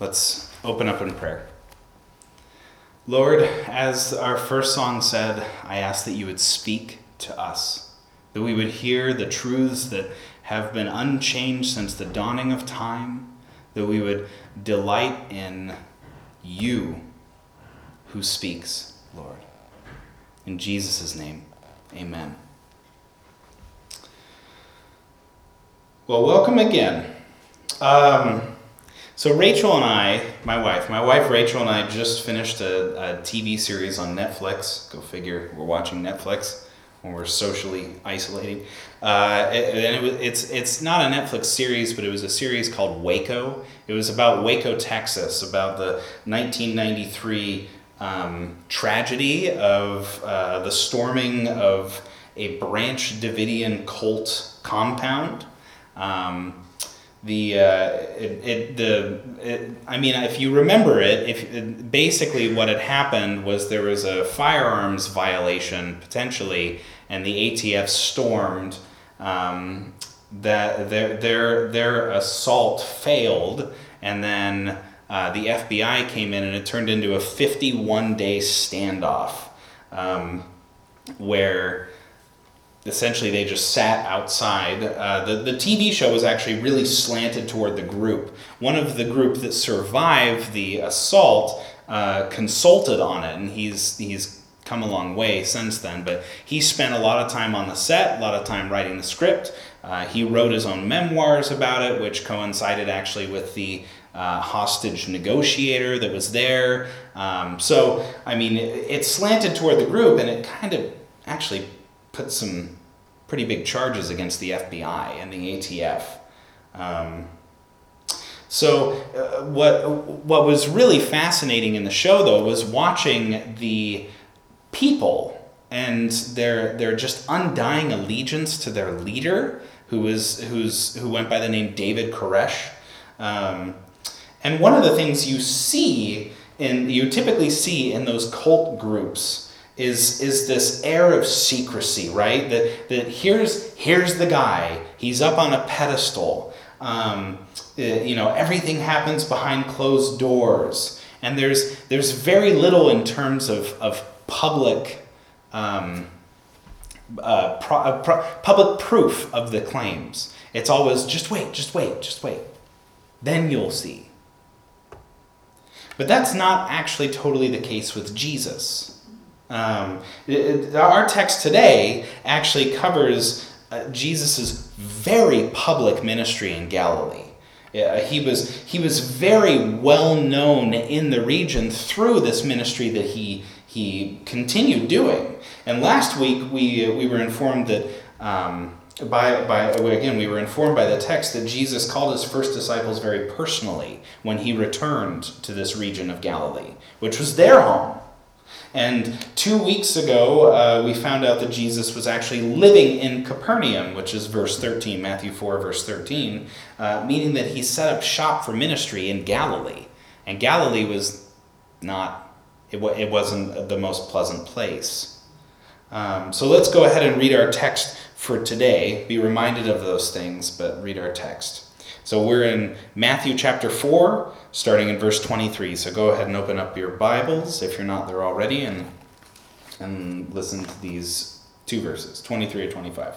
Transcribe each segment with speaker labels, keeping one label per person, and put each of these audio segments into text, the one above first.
Speaker 1: Let's open up in prayer. Lord, as our first song said, I ask that you would speak to us, that we would hear the truths that have been unchanged since the dawning of time, that we would delight in you who speaks, Lord. In Jesus' name, amen. Well, welcome again. Um, so, Rachel and I, my wife, my wife Rachel and I just finished a, a TV series on Netflix. Go figure, we're watching Netflix when we're socially isolating. Uh, and it it's it's not a Netflix series, but it was a series called Waco. It was about Waco, Texas, about the 1993 um, tragedy of uh, the storming of a Branch Davidian cult compound. Um, the uh, it, it the it, I mean if you remember it if basically what had happened was there was a firearms violation potentially and the ATF stormed um, that their their their assault failed and then uh, the FBI came in and it turned into a 51 day standoff um, where essentially they just sat outside. Uh, the, the TV show was actually really slanted toward the group. One of the group that survived the assault uh, consulted on it, and he's, he's come a long way since then. But he spent a lot of time on the set, a lot of time writing the script. Uh, he wrote his own memoirs about it, which coincided actually with the uh, hostage negotiator that was there. Um, so, I mean, it, it slanted toward the group, and it kind of actually put some pretty big charges against the FBI and the ATF. Um, so uh, what what was really fascinating in the show though was watching the people and their their just undying allegiance to their leader who was who's who went by the name David Koresh. Um, and one of the things you see in you typically see in those cult groups is is this air of secrecy, right? That that here's here's the guy. He's up on a pedestal. Um, uh, you know, everything happens behind closed doors, and there's there's very little in terms of of public. Um, uh, pro, uh, pro, public proof of the claims. It's always just wait, just wait, just wait. Then you'll see. But that's not actually totally the case with Jesus. Um, it, our text today actually covers uh, Jesus' very public ministry in Galilee. Uh, he, was, he was very well known in the region through this ministry that he, he continued doing. And last week we, we were informed that, um, by, by, again, we were informed by the text that Jesus called his first disciples very personally when he returned to this region of Galilee, which was their home. And two weeks ago, uh, we found out that Jesus was actually living in Capernaum, which is verse 13, Matthew 4, verse 13, uh, meaning that he set up shop for ministry in Galilee. And Galilee was not, it, w- it wasn't the most pleasant place. Um, so let's go ahead and read our text for today. Be reminded of those things, but read our text. So we're in Matthew chapter 4, starting in verse 23. So go ahead and open up your Bibles if you're not there already and, and listen to these two verses 23 to 25.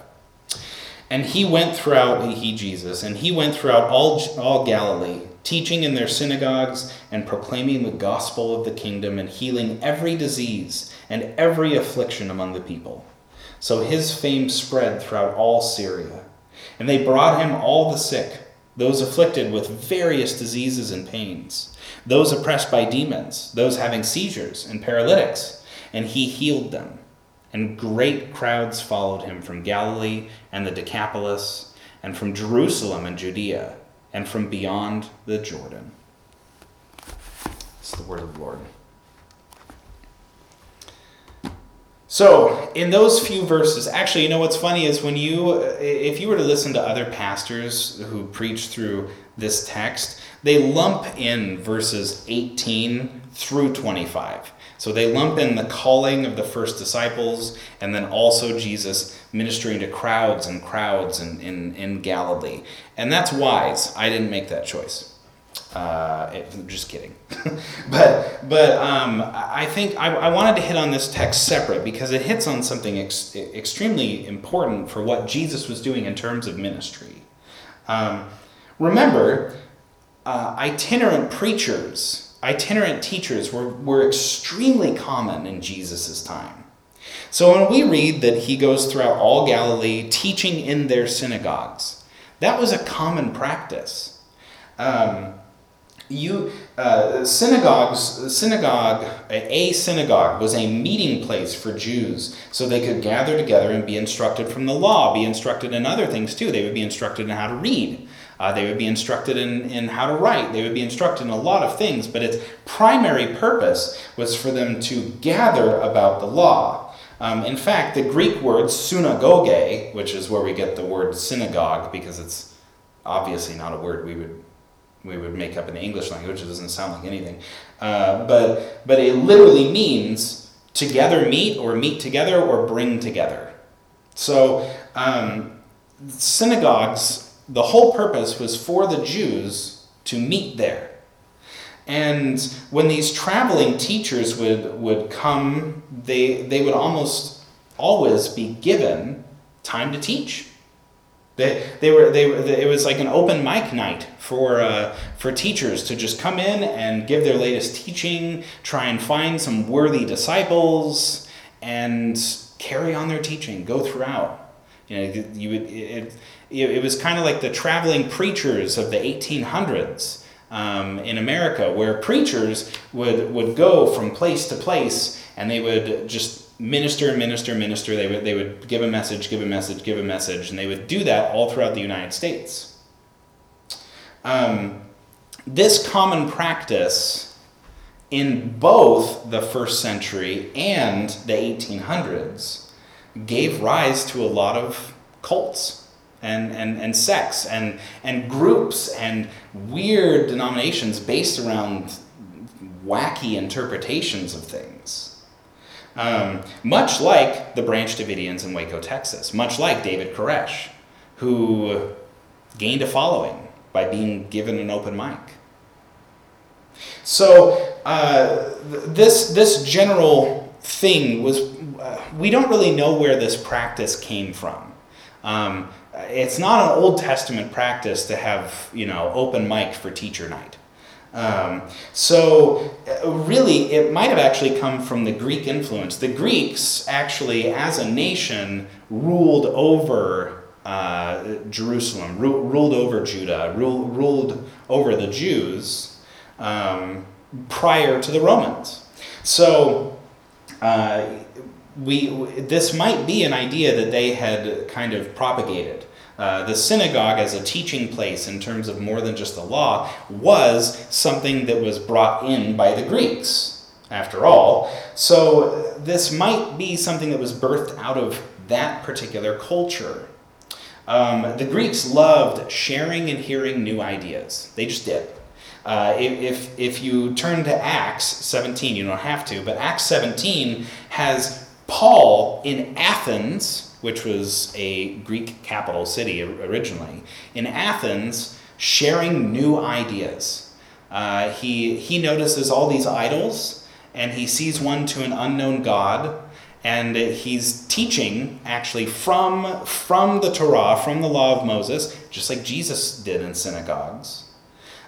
Speaker 1: And he went throughout, he Jesus, and he went throughout all, all Galilee, teaching in their synagogues and proclaiming the gospel of the kingdom and healing every disease and every affliction among the people. So his fame spread throughout all Syria. And they brought him all the sick those afflicted with various diseases and pains, those oppressed by demons, those having seizures and paralytics, and he healed them. And great crowds followed him from Galilee and the Decapolis, and from Jerusalem and Judea, and from beyond the Jordan. It's the word of the Lord. So, in those few verses, actually, you know what's funny is when you, if you were to listen to other pastors who preach through this text, they lump in verses 18 through 25. So they lump in the calling of the first disciples and then also Jesus ministering to crowds and crowds in, in, in Galilee. And that's wise. I didn't make that choice. Uh, it, just kidding. but but um, I think I, I, wanted to hit on this text separate because it hits on something ex- extremely important for what Jesus was doing in terms of ministry. Um, remember, uh, itinerant preachers, itinerant teachers were, were extremely common in Jesus' time. So when we read that he goes throughout all Galilee teaching in their synagogues, that was a common practice. Um, you uh, synagogues synagogue a synagogue was a meeting place for jews so they could gather together and be instructed from the law be instructed in other things too. They would be instructed in how to read. Uh, they would be instructed in, in how to write. They would be instructed in a lot of things but its primary purpose was for them to gather about the law. Um, in fact the greek word synagoge which is where we get the word synagogue because it's obviously not a word we would we would make up in the English language. It doesn't sound like anything. Uh, but, but it literally means together meet or meet together or bring together. So um, synagogues, the whole purpose was for the Jews to meet there. And when these traveling teachers would, would come, they, they would almost always be given time to teach. They, they were they, it was like an open mic night for uh, for teachers to just come in and give their latest teaching, try and find some worthy disciples, and carry on their teaching, go throughout. You know, you would it, it, it was kind of like the traveling preachers of the 1800s um, in America, where preachers would would go from place to place and they would just minister, minister, minister. They would, they would give a message, give a message, give a message, and they would do that all throughout the United States. Um, this common practice in both the first century and the 1800s gave rise to a lot of cults and, and, and sects and, and groups and weird denominations based around wacky interpretations of things. Um, much like the Branch Davidians in Waco, Texas, much like David Koresh, who gained a following by being given an open mic. So uh, this this general thing was uh, we don't really know where this practice came from. Um, it's not an Old Testament practice to have you know open mic for teacher night. Um, so, uh, really, it might have actually come from the Greek influence. The Greeks, actually, as a nation, ruled over uh, Jerusalem, ru- ruled over Judah, ru- ruled over the Jews um, prior to the Romans. So, uh, we, this might be an idea that they had kind of propagated. Uh, the synagogue as a teaching place in terms of more than just the law was something that was brought in by the Greeks, after all. So this might be something that was birthed out of that particular culture. Um, the Greeks loved sharing and hearing new ideas, they just did. Uh, if, if you turn to Acts 17, you don't have to, but Acts 17 has Paul in Athens which was a Greek capital city originally, in Athens, sharing new ideas. Uh, he, he notices all these idols, and he sees one to an unknown God, and he's teaching actually from, from the Torah, from the law of Moses, just like Jesus did in synagogues.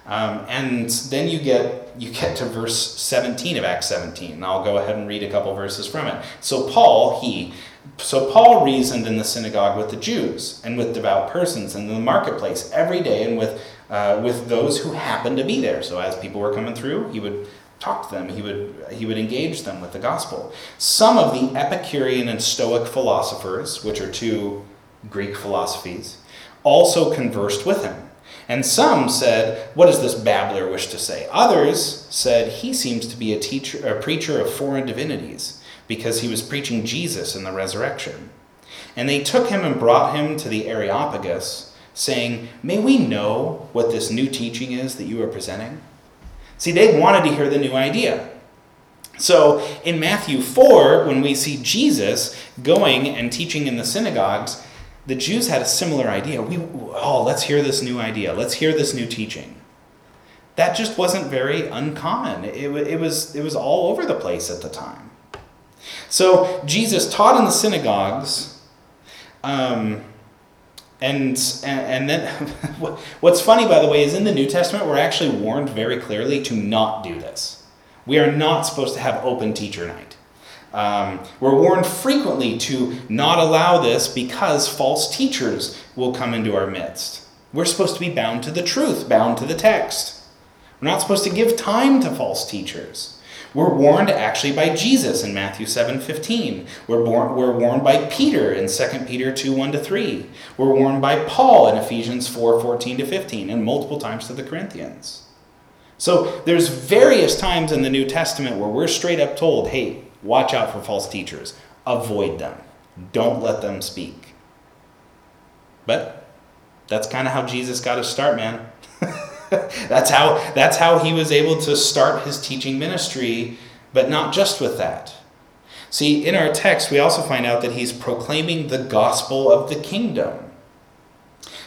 Speaker 1: Um, and then you get you get to verse 17 of Acts 17, and I'll go ahead and read a couple verses from it. So Paul, he so Paul reasoned in the synagogue with the Jews and with devout persons and in the marketplace every day and with, uh, with those who happened to be there. So as people were coming through, he would talk to them, he would, he would engage them with the gospel. Some of the Epicurean and Stoic philosophers, which are two Greek philosophies, also conversed with him. And some said, What does this babbler wish to say? Others said, He seems to be a, teacher, a preacher of foreign divinities because he was preaching Jesus in the resurrection. And they took him and brought him to the Areopagus, saying, May we know what this new teaching is that you are presenting? See, they wanted to hear the new idea. So in Matthew 4, when we see Jesus going and teaching in the synagogues, the Jews had a similar idea. We, oh, let's hear this new idea. Let's hear this new teaching. That just wasn't very uncommon. It, it, was, it was all over the place at the time. So Jesus taught in the synagogues. Um, and, and, and then what's funny, by the way, is in the New Testament, we're actually warned very clearly to not do this. We are not supposed to have open teacher night. Um, we're warned frequently to not allow this because false teachers will come into our midst. We're supposed to be bound to the truth, bound to the text. We're not supposed to give time to false teachers. We're warned actually by Jesus in Matthew 7 15. We're, born, we're warned by Peter in 2 Peter 2 1 to 3. We're warned by Paul in Ephesians 4 14 to 15, and multiple times to the Corinthians. So there's various times in the New Testament where we're straight up told, hey, watch out for false teachers, avoid them, don't let them speak. But that's kind of how Jesus got his start, man. that's how that's how he was able to start his teaching ministry, but not just with that. See, in our text, we also find out that he's proclaiming the gospel of the kingdom.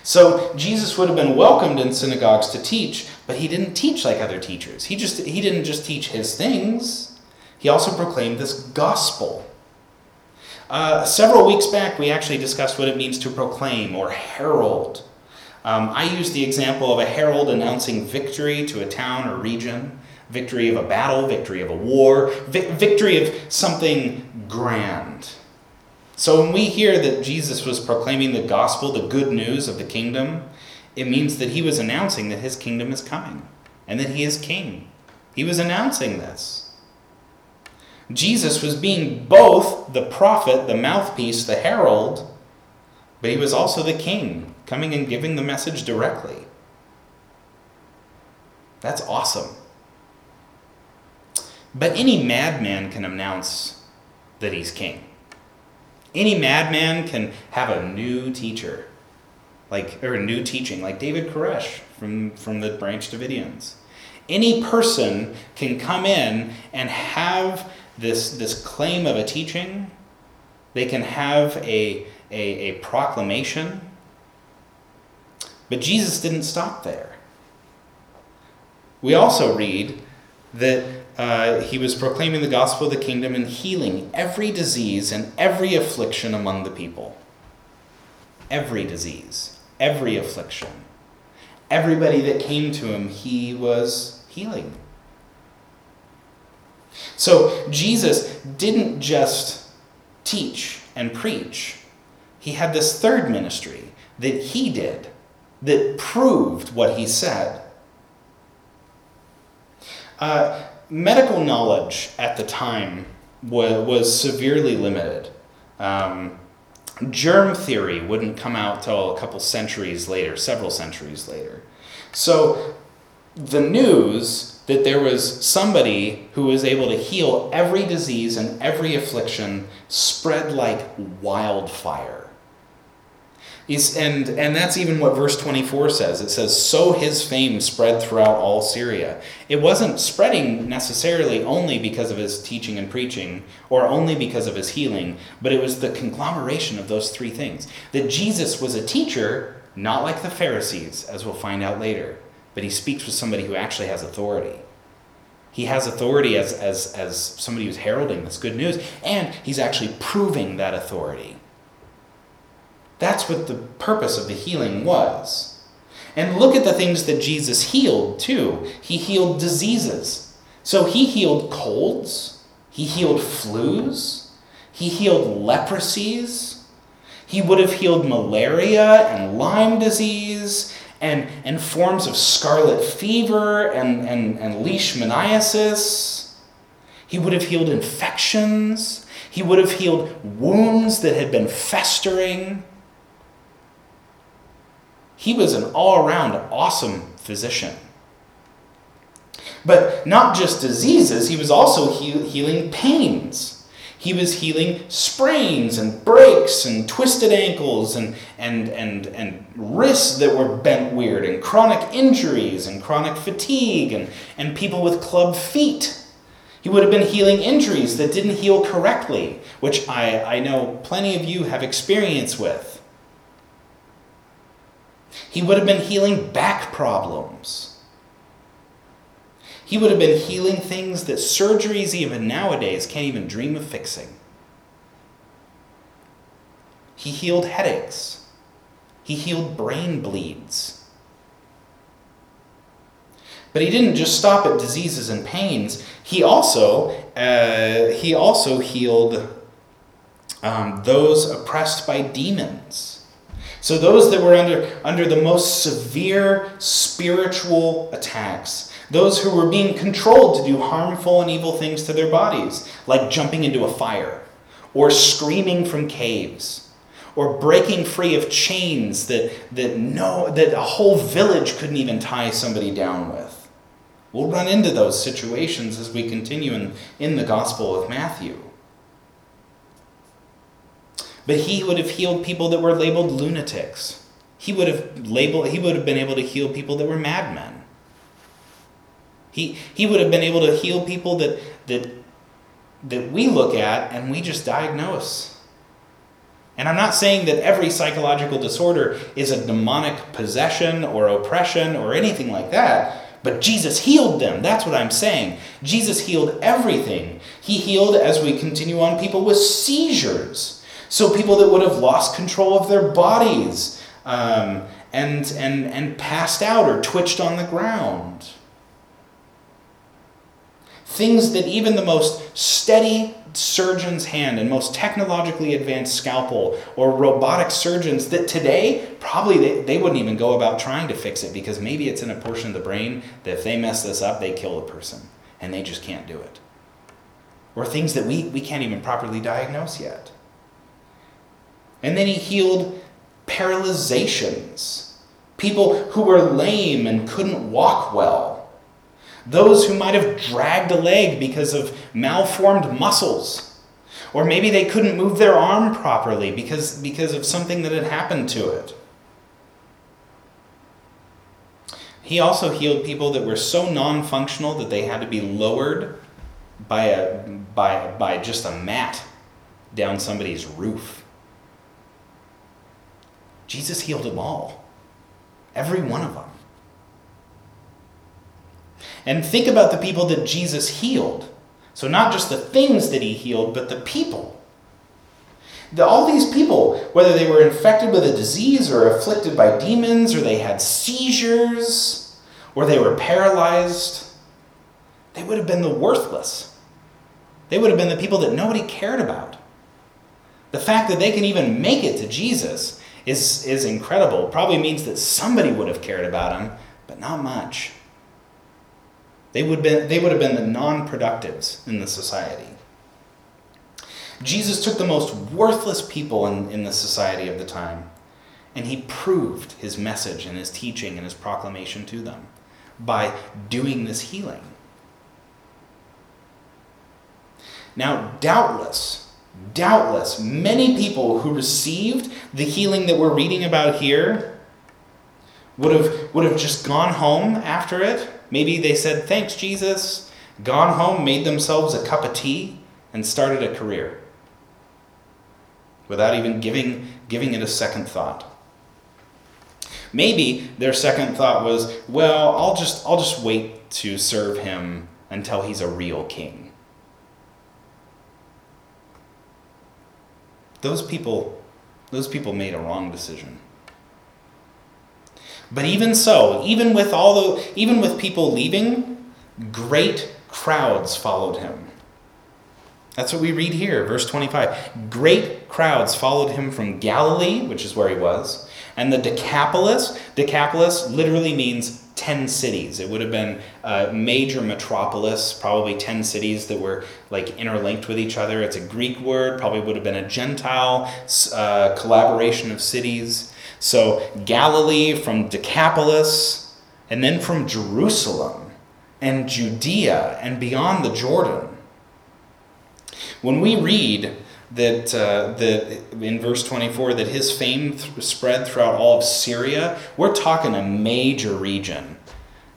Speaker 1: So Jesus would have been welcomed in synagogues to teach, but he didn't teach like other teachers. He just he didn't just teach his things. He also proclaimed this gospel. Uh, several weeks back, we actually discussed what it means to proclaim or herald. Um, I use the example of a herald announcing victory to a town or region victory of a battle, victory of a war, vi- victory of something grand. So when we hear that Jesus was proclaiming the gospel, the good news of the kingdom, it means that he was announcing that his kingdom is coming and that he is king. He was announcing this. Jesus was being both the prophet, the mouthpiece, the herald, but he was also the king, coming and giving the message directly. That's awesome. But any madman can announce that he's king. Any madman can have a new teacher, like or a new teaching, like David Koresh from, from the Branch Davidians. Any person can come in and have this, this claim of a teaching. They can have a, a, a proclamation. But Jesus didn't stop there. We also read that uh, he was proclaiming the gospel of the kingdom and healing every disease and every affliction among the people. Every disease, every affliction. Everybody that came to him, he was healing. So Jesus didn't just teach and preach, he had this third ministry that he did that proved what he said. Uh, medical knowledge at the time was, was severely limited. Um, germ theory wouldn't come out till a couple centuries later, several centuries later. So the news that there was somebody who was able to heal every disease and every affliction spread like wildfire. He's, and, and that's even what verse 24 says. It says, So his fame spread throughout all Syria. It wasn't spreading necessarily only because of his teaching and preaching or only because of his healing, but it was the conglomeration of those three things. That Jesus was a teacher, not like the Pharisees, as we'll find out later, but he speaks with somebody who actually has authority. He has authority as, as, as somebody who's heralding this good news, and he's actually proving that authority. That's what the purpose of the healing was. And look at the things that Jesus healed, too. He healed diseases. So he healed colds, he healed flus, he healed leprosies, he would have healed malaria and Lyme disease and, and forms of scarlet fever and, and, and leishmaniasis. He would have healed infections. He would have healed wounds that had been festering. He was an all around awesome physician. But not just diseases, he was also healing pains. He was healing sprains and breaks and twisted ankles and, and, and, and wrists that were bent weird and chronic injuries and chronic fatigue and, and people with club feet. He would have been healing injuries that didn't heal correctly, which I, I know plenty of you have experience with. He would have been healing back problems. He would have been healing things that surgeries, even nowadays, can't even dream of fixing. He healed headaches. He healed brain bleeds. But he didn't just stop at diseases and pains. He also, uh, he also healed um, those oppressed by demons. So those that were under, under the most severe spiritual attacks those who were being controlled to do harmful and evil things to their bodies, like jumping into a fire, or screaming from caves, or breaking free of chains that, that, no, that a whole village couldn't even tie somebody down with. We'll run into those situations as we continue in, in the Gospel of Matthew. But he would have healed people that were labeled lunatics. He would have labeled he would have been able to heal people that were madmen. He, he would have been able to heal people that, that, that we look at and we just diagnose. And I'm not saying that every psychological disorder is a demonic possession or oppression or anything like that, but Jesus healed them. That's what I'm saying. Jesus healed everything. He healed, as we continue on, people with seizures. So people that would have lost control of their bodies um, and, and, and passed out or twitched on the ground. Things that even the most steady surgeon's hand and most technologically advanced scalpel or robotic surgeons that today probably they, they wouldn't even go about trying to fix it because maybe it's in a portion of the brain that if they mess this up, they kill a person and they just can't do it. Or things that we, we can't even properly diagnose yet. And then he healed paralyzations, people who were lame and couldn't walk well those who might have dragged a leg because of malformed muscles. Or maybe they couldn't move their arm properly because, because of something that had happened to it. He also healed people that were so non functional that they had to be lowered by, a, by, by just a mat down somebody's roof. Jesus healed them all, every one of them. And think about the people that Jesus healed. So, not just the things that he healed, but the people. The, all these people, whether they were infected with a disease or afflicted by demons, or they had seizures, or they were paralyzed, they would have been the worthless. They would have been the people that nobody cared about. The fact that they can even make it to Jesus is, is incredible. Probably means that somebody would have cared about him, but not much. They would, be, they would have been the non productives in the society. Jesus took the most worthless people in, in the society of the time, and he proved his message and his teaching and his proclamation to them by doing this healing. Now, doubtless, doubtless, many people who received the healing that we're reading about here would have, would have just gone home after it Maybe they said, Thanks, Jesus, gone home, made themselves a cup of tea, and started a career without even giving, giving it a second thought. Maybe their second thought was, well, I'll just, I'll just wait to serve him until he's a real king. Those people, those people made a wrong decision. But even so, even with all the, even with people leaving, great crowds followed him. That's what we read here, verse 25. Great crowds followed him from Galilee, which is where he was, and the Decapolis. Decapolis literally means 10 cities. It would have been a major metropolis, probably 10 cities that were like interlinked with each other. It's a Greek word, probably would have been a Gentile uh, collaboration of cities. So Galilee from Decapolis, and then from Jerusalem and Judea and beyond the Jordan. When we read that, uh, that in verse 24 that his fame th- spread throughout all of Syria, we're talking a major region.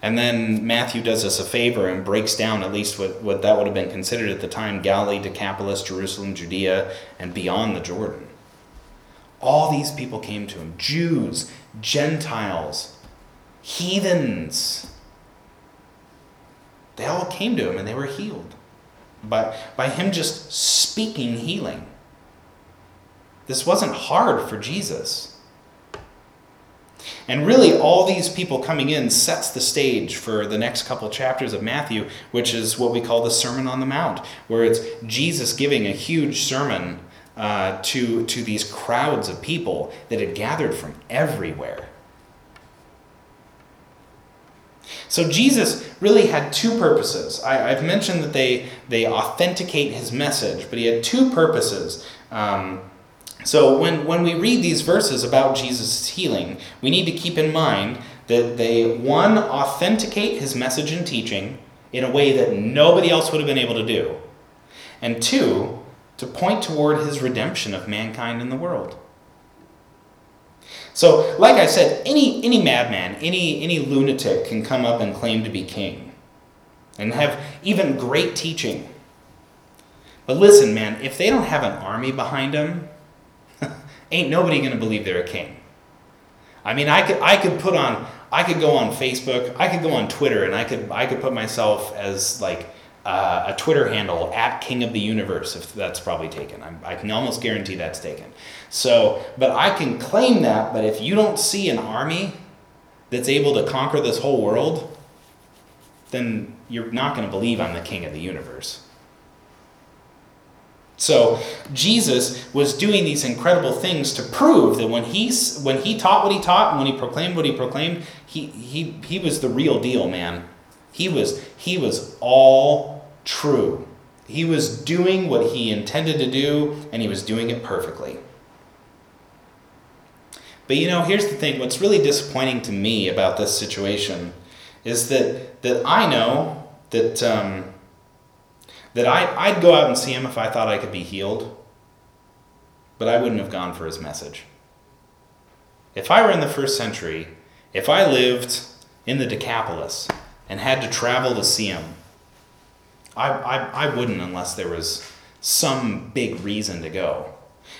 Speaker 1: And then Matthew does us a favor and breaks down at least what, what that would have been considered at the time Galilee, Decapolis, Jerusalem, Judea, and beyond the Jordan. All these people came to him Jews, Gentiles, heathens. They all came to him and they were healed by, by him just speaking healing. This wasn't hard for Jesus. And really, all these people coming in sets the stage for the next couple chapters of Matthew, which is what we call the Sermon on the Mount, where it's Jesus giving a huge sermon uh, to, to these crowds of people that had gathered from everywhere. So Jesus really had two purposes. I, have mentioned that they, they authenticate his message, but he had two purposes. Um, so when, when we read these verses about Jesus' healing, we need to keep in mind that they, one, authenticate his message and teaching in a way that nobody else would have been able to do, and two, to point toward his redemption of mankind in the world. So, like I said, any, any madman, any, any lunatic can come up and claim to be king and have even great teaching. But listen, man, if they don't have an army behind them, ain't nobody going to believe they're a king. I mean, I could, I could put on, I could go on Facebook, I could go on Twitter, and I could, I could put myself as like uh, a Twitter handle at King of the Universe, if that's probably taken. I'm, i can almost guarantee that's taken. So, but I can claim that, but if you don't see an army that's able to conquer this whole world, then you're not going to believe I'm the King of the Universe. So Jesus was doing these incredible things to prove that when he, when he taught what he taught and when he proclaimed what he proclaimed, he, he, he was the real deal, man. He was, he was all true. He was doing what he intended to do, and he was doing it perfectly. But you know, here's the thing what's really disappointing to me about this situation is that, that I know that. Um, that I, I'd go out and see him if I thought I could be healed, but I wouldn't have gone for his message. If I were in the first century, if I lived in the Decapolis and had to travel to see him, I, I, I wouldn't unless there was some big reason to go.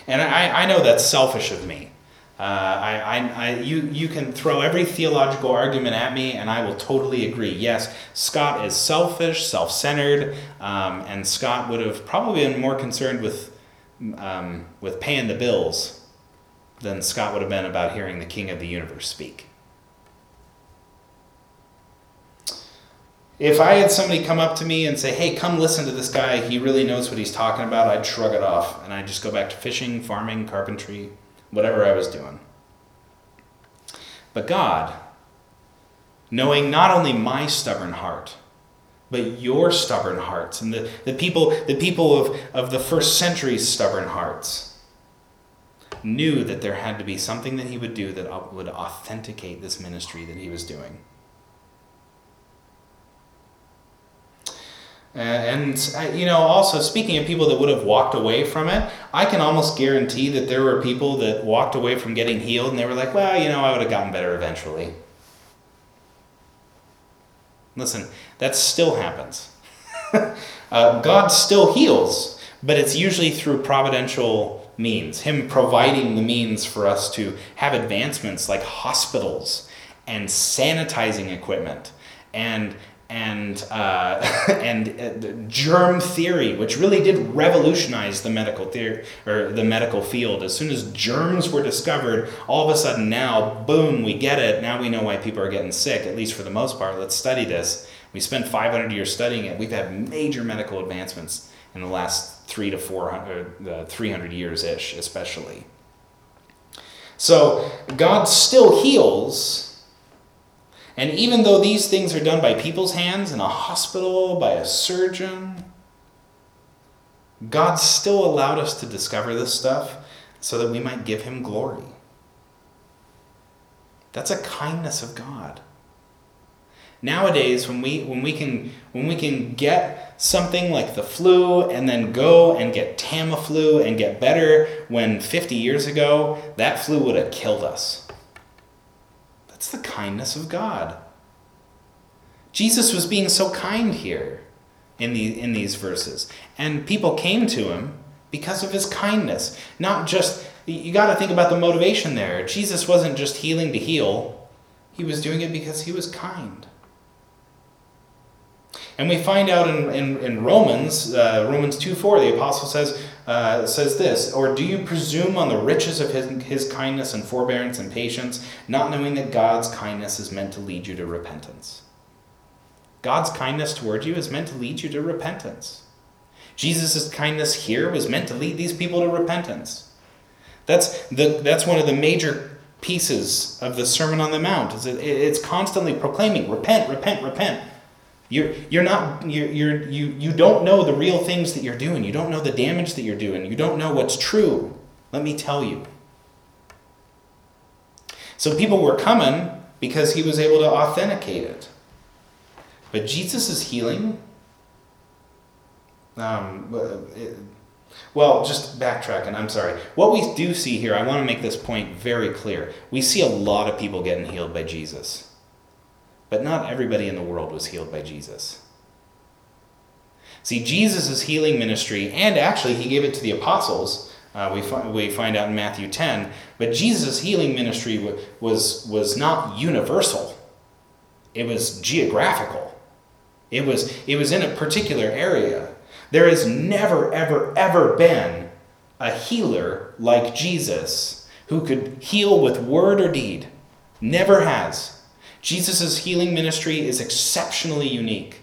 Speaker 1: And I, I know that's selfish of me. Uh, I, I, I, you, you can throw every theological argument at me, and I will totally agree. Yes, Scott is selfish, self centered, um, and Scott would have probably been more concerned with, um, with paying the bills than Scott would have been about hearing the King of the universe speak. If I had somebody come up to me and say, hey, come listen to this guy, he really knows what he's talking about, I'd shrug it off and I'd just go back to fishing, farming, carpentry, whatever I was doing. But God, knowing not only my stubborn heart, but your stubborn hearts and the, the people, the people of, of the first century's stubborn hearts, knew that there had to be something that he would do that would authenticate this ministry that he was doing. And, you know, also speaking of people that would have walked away from it, I can almost guarantee that there were people that walked away from getting healed and they were like, well, you know, I would have gotten better eventually. Listen, that still happens. uh, God still heals, but it's usually through providential means, Him providing the means for us to have advancements like hospitals and sanitizing equipment and and uh, and uh, germ theory, which really did revolutionize the medical theory or the medical field. As soon as germs were discovered, all of a sudden now, boom, we get it. Now we know why people are getting sick. At least for the most part. Let's study this. We spent 500 years studying it. We've had major medical advancements in the last three to 400, uh, 300 years ish, especially. So God still heals and even though these things are done by people's hands in a hospital, by a surgeon, God still allowed us to discover this stuff so that we might give Him glory. That's a kindness of God. Nowadays, when we, when, we can, when we can get something like the flu and then go and get Tamiflu and get better, when 50 years ago that flu would have killed us. That's the kindness of God. Jesus was being so kind here in, the, in these verses. And people came to him because of his kindness. Not just, you got to think about the motivation there. Jesus wasn't just healing to heal, he was doing it because he was kind. And we find out in, in, in Romans, uh, Romans 2 4, the apostle says, uh, says this Or do you presume on the riches of his, his kindness and forbearance and patience, not knowing that God's kindness is meant to lead you to repentance? God's kindness toward you is meant to lead you to repentance. Jesus' kindness here was meant to lead these people to repentance. That's, the, that's one of the major pieces of the Sermon on the Mount. Is it, it's constantly proclaiming, repent, repent, repent. You're, you're not, you're, you're, you, you don't know the real things that you're doing. You don't know the damage that you're doing. You don't know what's true. Let me tell you. So people were coming because he was able to authenticate it. But Jesus' is healing, um, well, just backtracking, I'm sorry. What we do see here, I want to make this point very clear. We see a lot of people getting healed by Jesus. But not everybody in the world was healed by Jesus. See, Jesus' healing ministry, and actually he gave it to the apostles, uh, we, find, we find out in Matthew 10, but Jesus' healing ministry was, was not universal, it was geographical. It was, it was in a particular area. There has never, ever, ever been a healer like Jesus who could heal with word or deed. Never has. Jesus' healing ministry is exceptionally unique.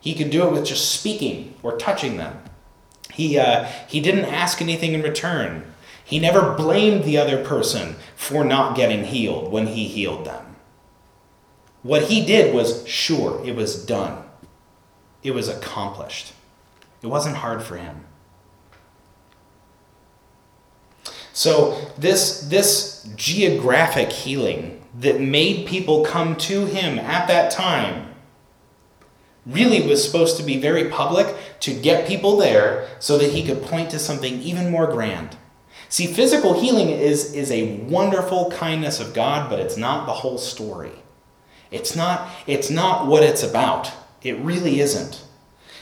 Speaker 1: He could do it with just speaking or touching them. He, uh, he didn't ask anything in return. He never blamed the other person for not getting healed when he healed them. What he did was sure, it was done, it was accomplished. It wasn't hard for him. So, this, this geographic healing that made people come to him at that time really was supposed to be very public to get people there so that he could point to something even more grand. See, physical healing is, is a wonderful kindness of God, but it's not the whole story. It's not, it's not what it's about. It really isn't.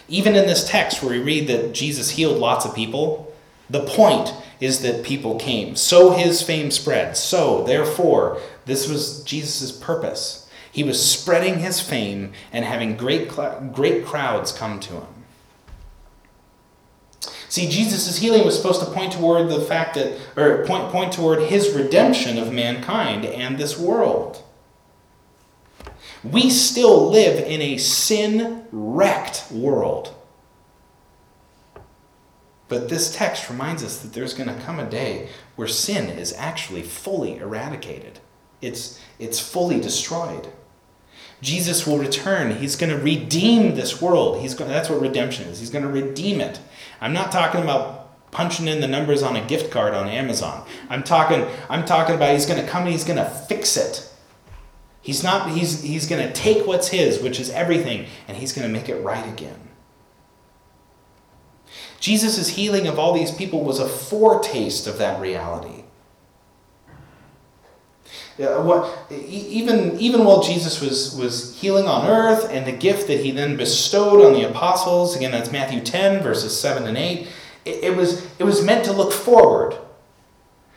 Speaker 1: Even in this text where we read that Jesus healed lots of people, the point is that people came. So his fame spread. So, therefore, this was Jesus' purpose. He was spreading his fame and having great, great crowds come to him. See, Jesus' healing was supposed to point toward the fact that, or point, point toward his redemption of mankind and this world. We still live in a sin wrecked world. But this text reminds us that there's going to come a day where sin is actually fully eradicated. It's, it's fully destroyed. Jesus will return. He's going to redeem this world. He's going, that's what redemption is. He's going to redeem it. I'm not talking about punching in the numbers on a gift card on Amazon. I'm talking, I'm talking about he's going to come and he's going to fix it. He's not he's he's going to take what's his, which is everything, and he's going to make it right again. Jesus' healing of all these people was a foretaste of that reality. what, even, even while Jesus was, was healing on earth and the gift that he then bestowed on the apostles, again, that's Matthew 10, verses 7 and 8, it, it, was, it was meant to look forward.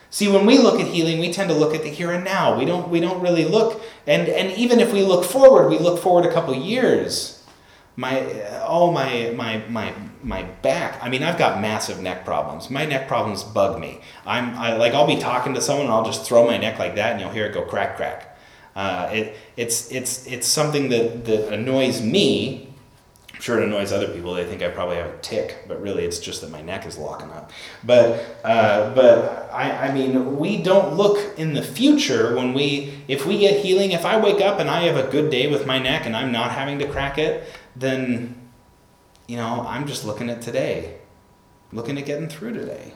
Speaker 1: See, when we look at healing, we tend to look at the here and now. We don't, we don't really look, and, and even if we look forward, we look forward a couple years my oh my my my my back. I mean i've got massive neck problems. My neck problems bug me. I'm I, like i'll be talking to someone and i'll just throw my neck like that and you'll hear it go crack crack. Uh, it, it's it's it's something that that annoys me. I'm sure it annoys other people. They think i probably have a tic but really it's just that my neck is locking up. But uh, but I, I mean we don't look in the future when we if we get healing if i wake up and i have a good day with my neck and i'm not having to crack it then, you know, I'm just looking at today, looking at getting through today.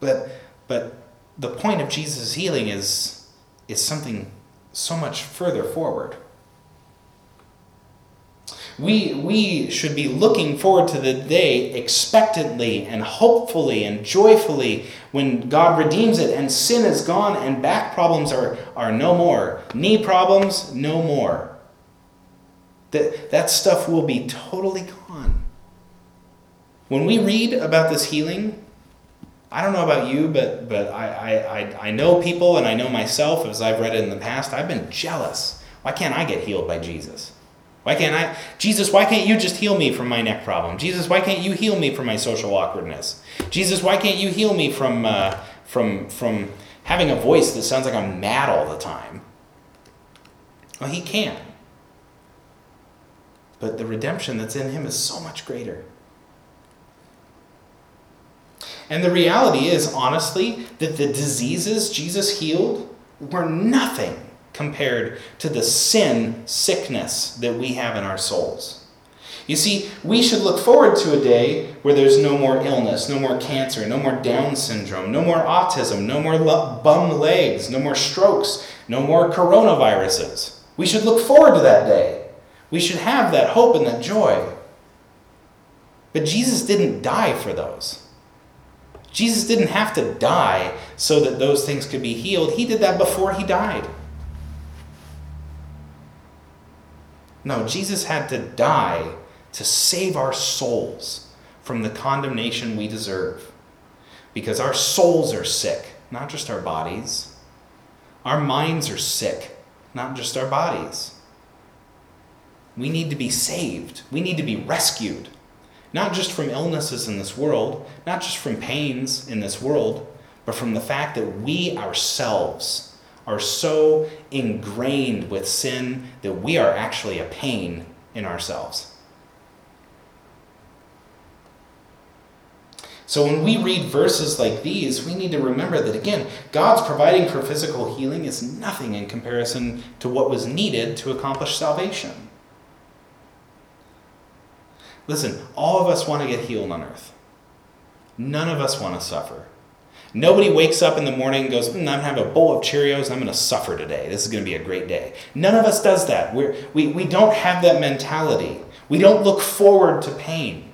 Speaker 1: But, but the point of Jesus' healing is, is something so much further forward. We, we should be looking forward to the day expectantly and hopefully and joyfully when God redeems it and sin is gone and back problems are, are no more. Knee problems, no more. That, that stuff will be totally gone. When we read about this healing, I don't know about you, but, but I, I, I I know people and I know myself, as I've read it in the past, I've been jealous. Why can't I get healed by Jesus? Why can't I, Jesus, why can't you just heal me from my neck problem? Jesus, why can't you heal me from my social awkwardness? Jesus, why can't you heal me from, uh, from, from having a voice that sounds like I'm mad all the time? Well, he can. But the redemption that's in him is so much greater. And the reality is, honestly, that the diseases Jesus healed were nothing compared to the sin sickness that we have in our souls. You see, we should look forward to a day where there's no more illness, no more cancer, no more Down syndrome, no more autism, no more bum legs, no more strokes, no more coronaviruses. We should look forward to that day. We should have that hope and that joy. But Jesus didn't die for those. Jesus didn't have to die so that those things could be healed. He did that before he died. No, Jesus had to die to save our souls from the condemnation we deserve. Because our souls are sick, not just our bodies. Our minds are sick, not just our bodies. We need to be saved. We need to be rescued. Not just from illnesses in this world, not just from pains in this world, but from the fact that we ourselves are so ingrained with sin that we are actually a pain in ourselves. So when we read verses like these, we need to remember that again, God's providing for physical healing is nothing in comparison to what was needed to accomplish salvation. Listen, all of us want to get healed on earth. None of us want to suffer. Nobody wakes up in the morning and goes, mm, I'm going to have a bowl of Cheerios I'm going to suffer today. This is going to be a great day. None of us does that. We're, we, we don't have that mentality. We don't look forward to pain.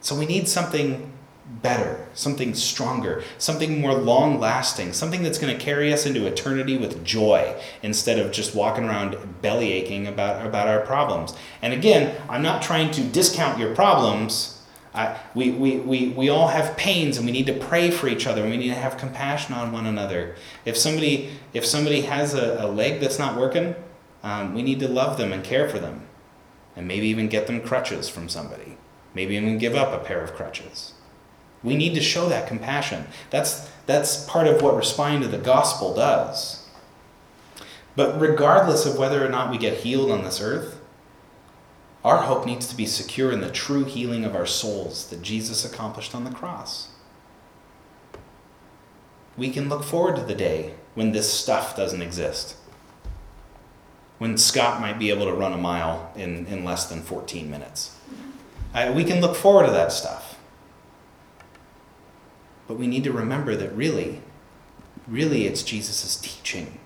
Speaker 1: So we need something better, something stronger, something more long lasting, something that's going to carry us into eternity with joy instead of just walking around belly aching about, about our problems. And again, I'm not trying to discount your problems I, we, we, we, we all have pains and we need to pray for each other and we need to have compassion on one another. If somebody, if somebody has a, a leg that's not working, um, we need to love them and care for them. And maybe even get them crutches from somebody. Maybe even give up a pair of crutches. We need to show that compassion. That's, that's part of what responding to the gospel does. But regardless of whether or not we get healed on this earth, our hope needs to be secure in the true healing of our souls that Jesus accomplished on the cross. We can look forward to the day when this stuff doesn't exist. When Scott might be able to run a mile in, in less than 14 minutes. we can look forward to that stuff. But we need to remember that really, really, it's Jesus' teaching,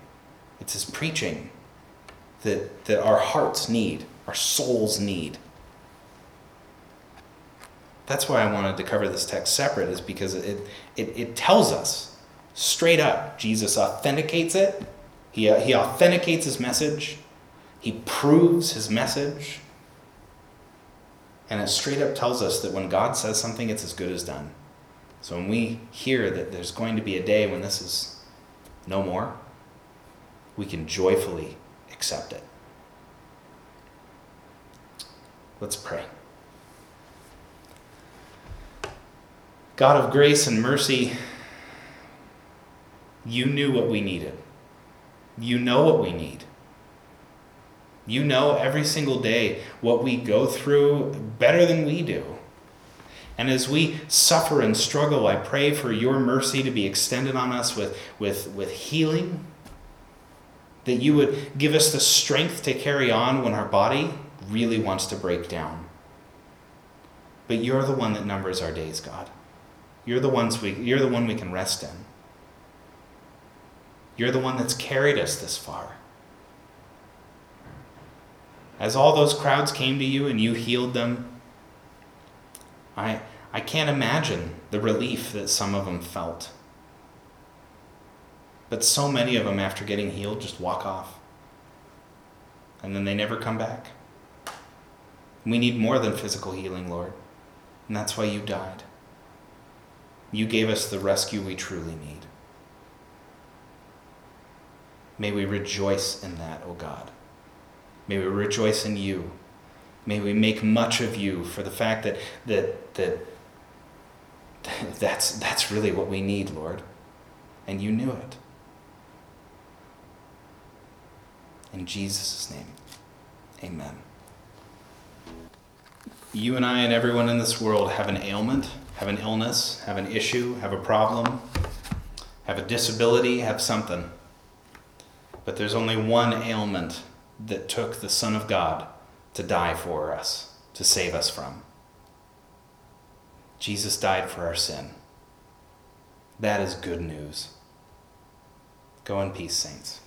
Speaker 1: it's his preaching that, that our hearts need our souls need. That's why I wanted to cover this text separate, is because it, it, it tells us straight up. Jesus authenticates it, he, he authenticates his message, he proves his message. And it straight up tells us that when God says something, it's as good as done. So when we hear that there's going to be a day when this is no more, we can joyfully accept it. Let's pray. God of grace and mercy, you knew what we needed. You know what we need. You know every single day what we go through better than we do. And as we suffer and struggle, I pray for your mercy to be extended on us with, with, with healing, that you would give us the strength to carry on when our body really wants to break down. But you're the one that numbers our days, God. You're the ones we you're the one we can rest in. You're the one that's carried us this far. As all those crowds came to you and you healed them, I I can't imagine the relief that some of them felt. But so many of them, after getting healed, just walk off. And then they never come back. We need more than physical healing, Lord. And that's why you died. You gave us the rescue we truly need. May we rejoice in that, O oh God. May we rejoice in you. May we make much of you for the fact that, that, that that's, that's really what we need, Lord. And you knew it. In Jesus' name, amen. You and I and everyone in this world have an ailment, have an illness, have an issue, have a problem, have a disability, have something. But there's only one ailment that took the Son of God to die for us, to save us from. Jesus died for our sin. That is good news. Go in peace, saints.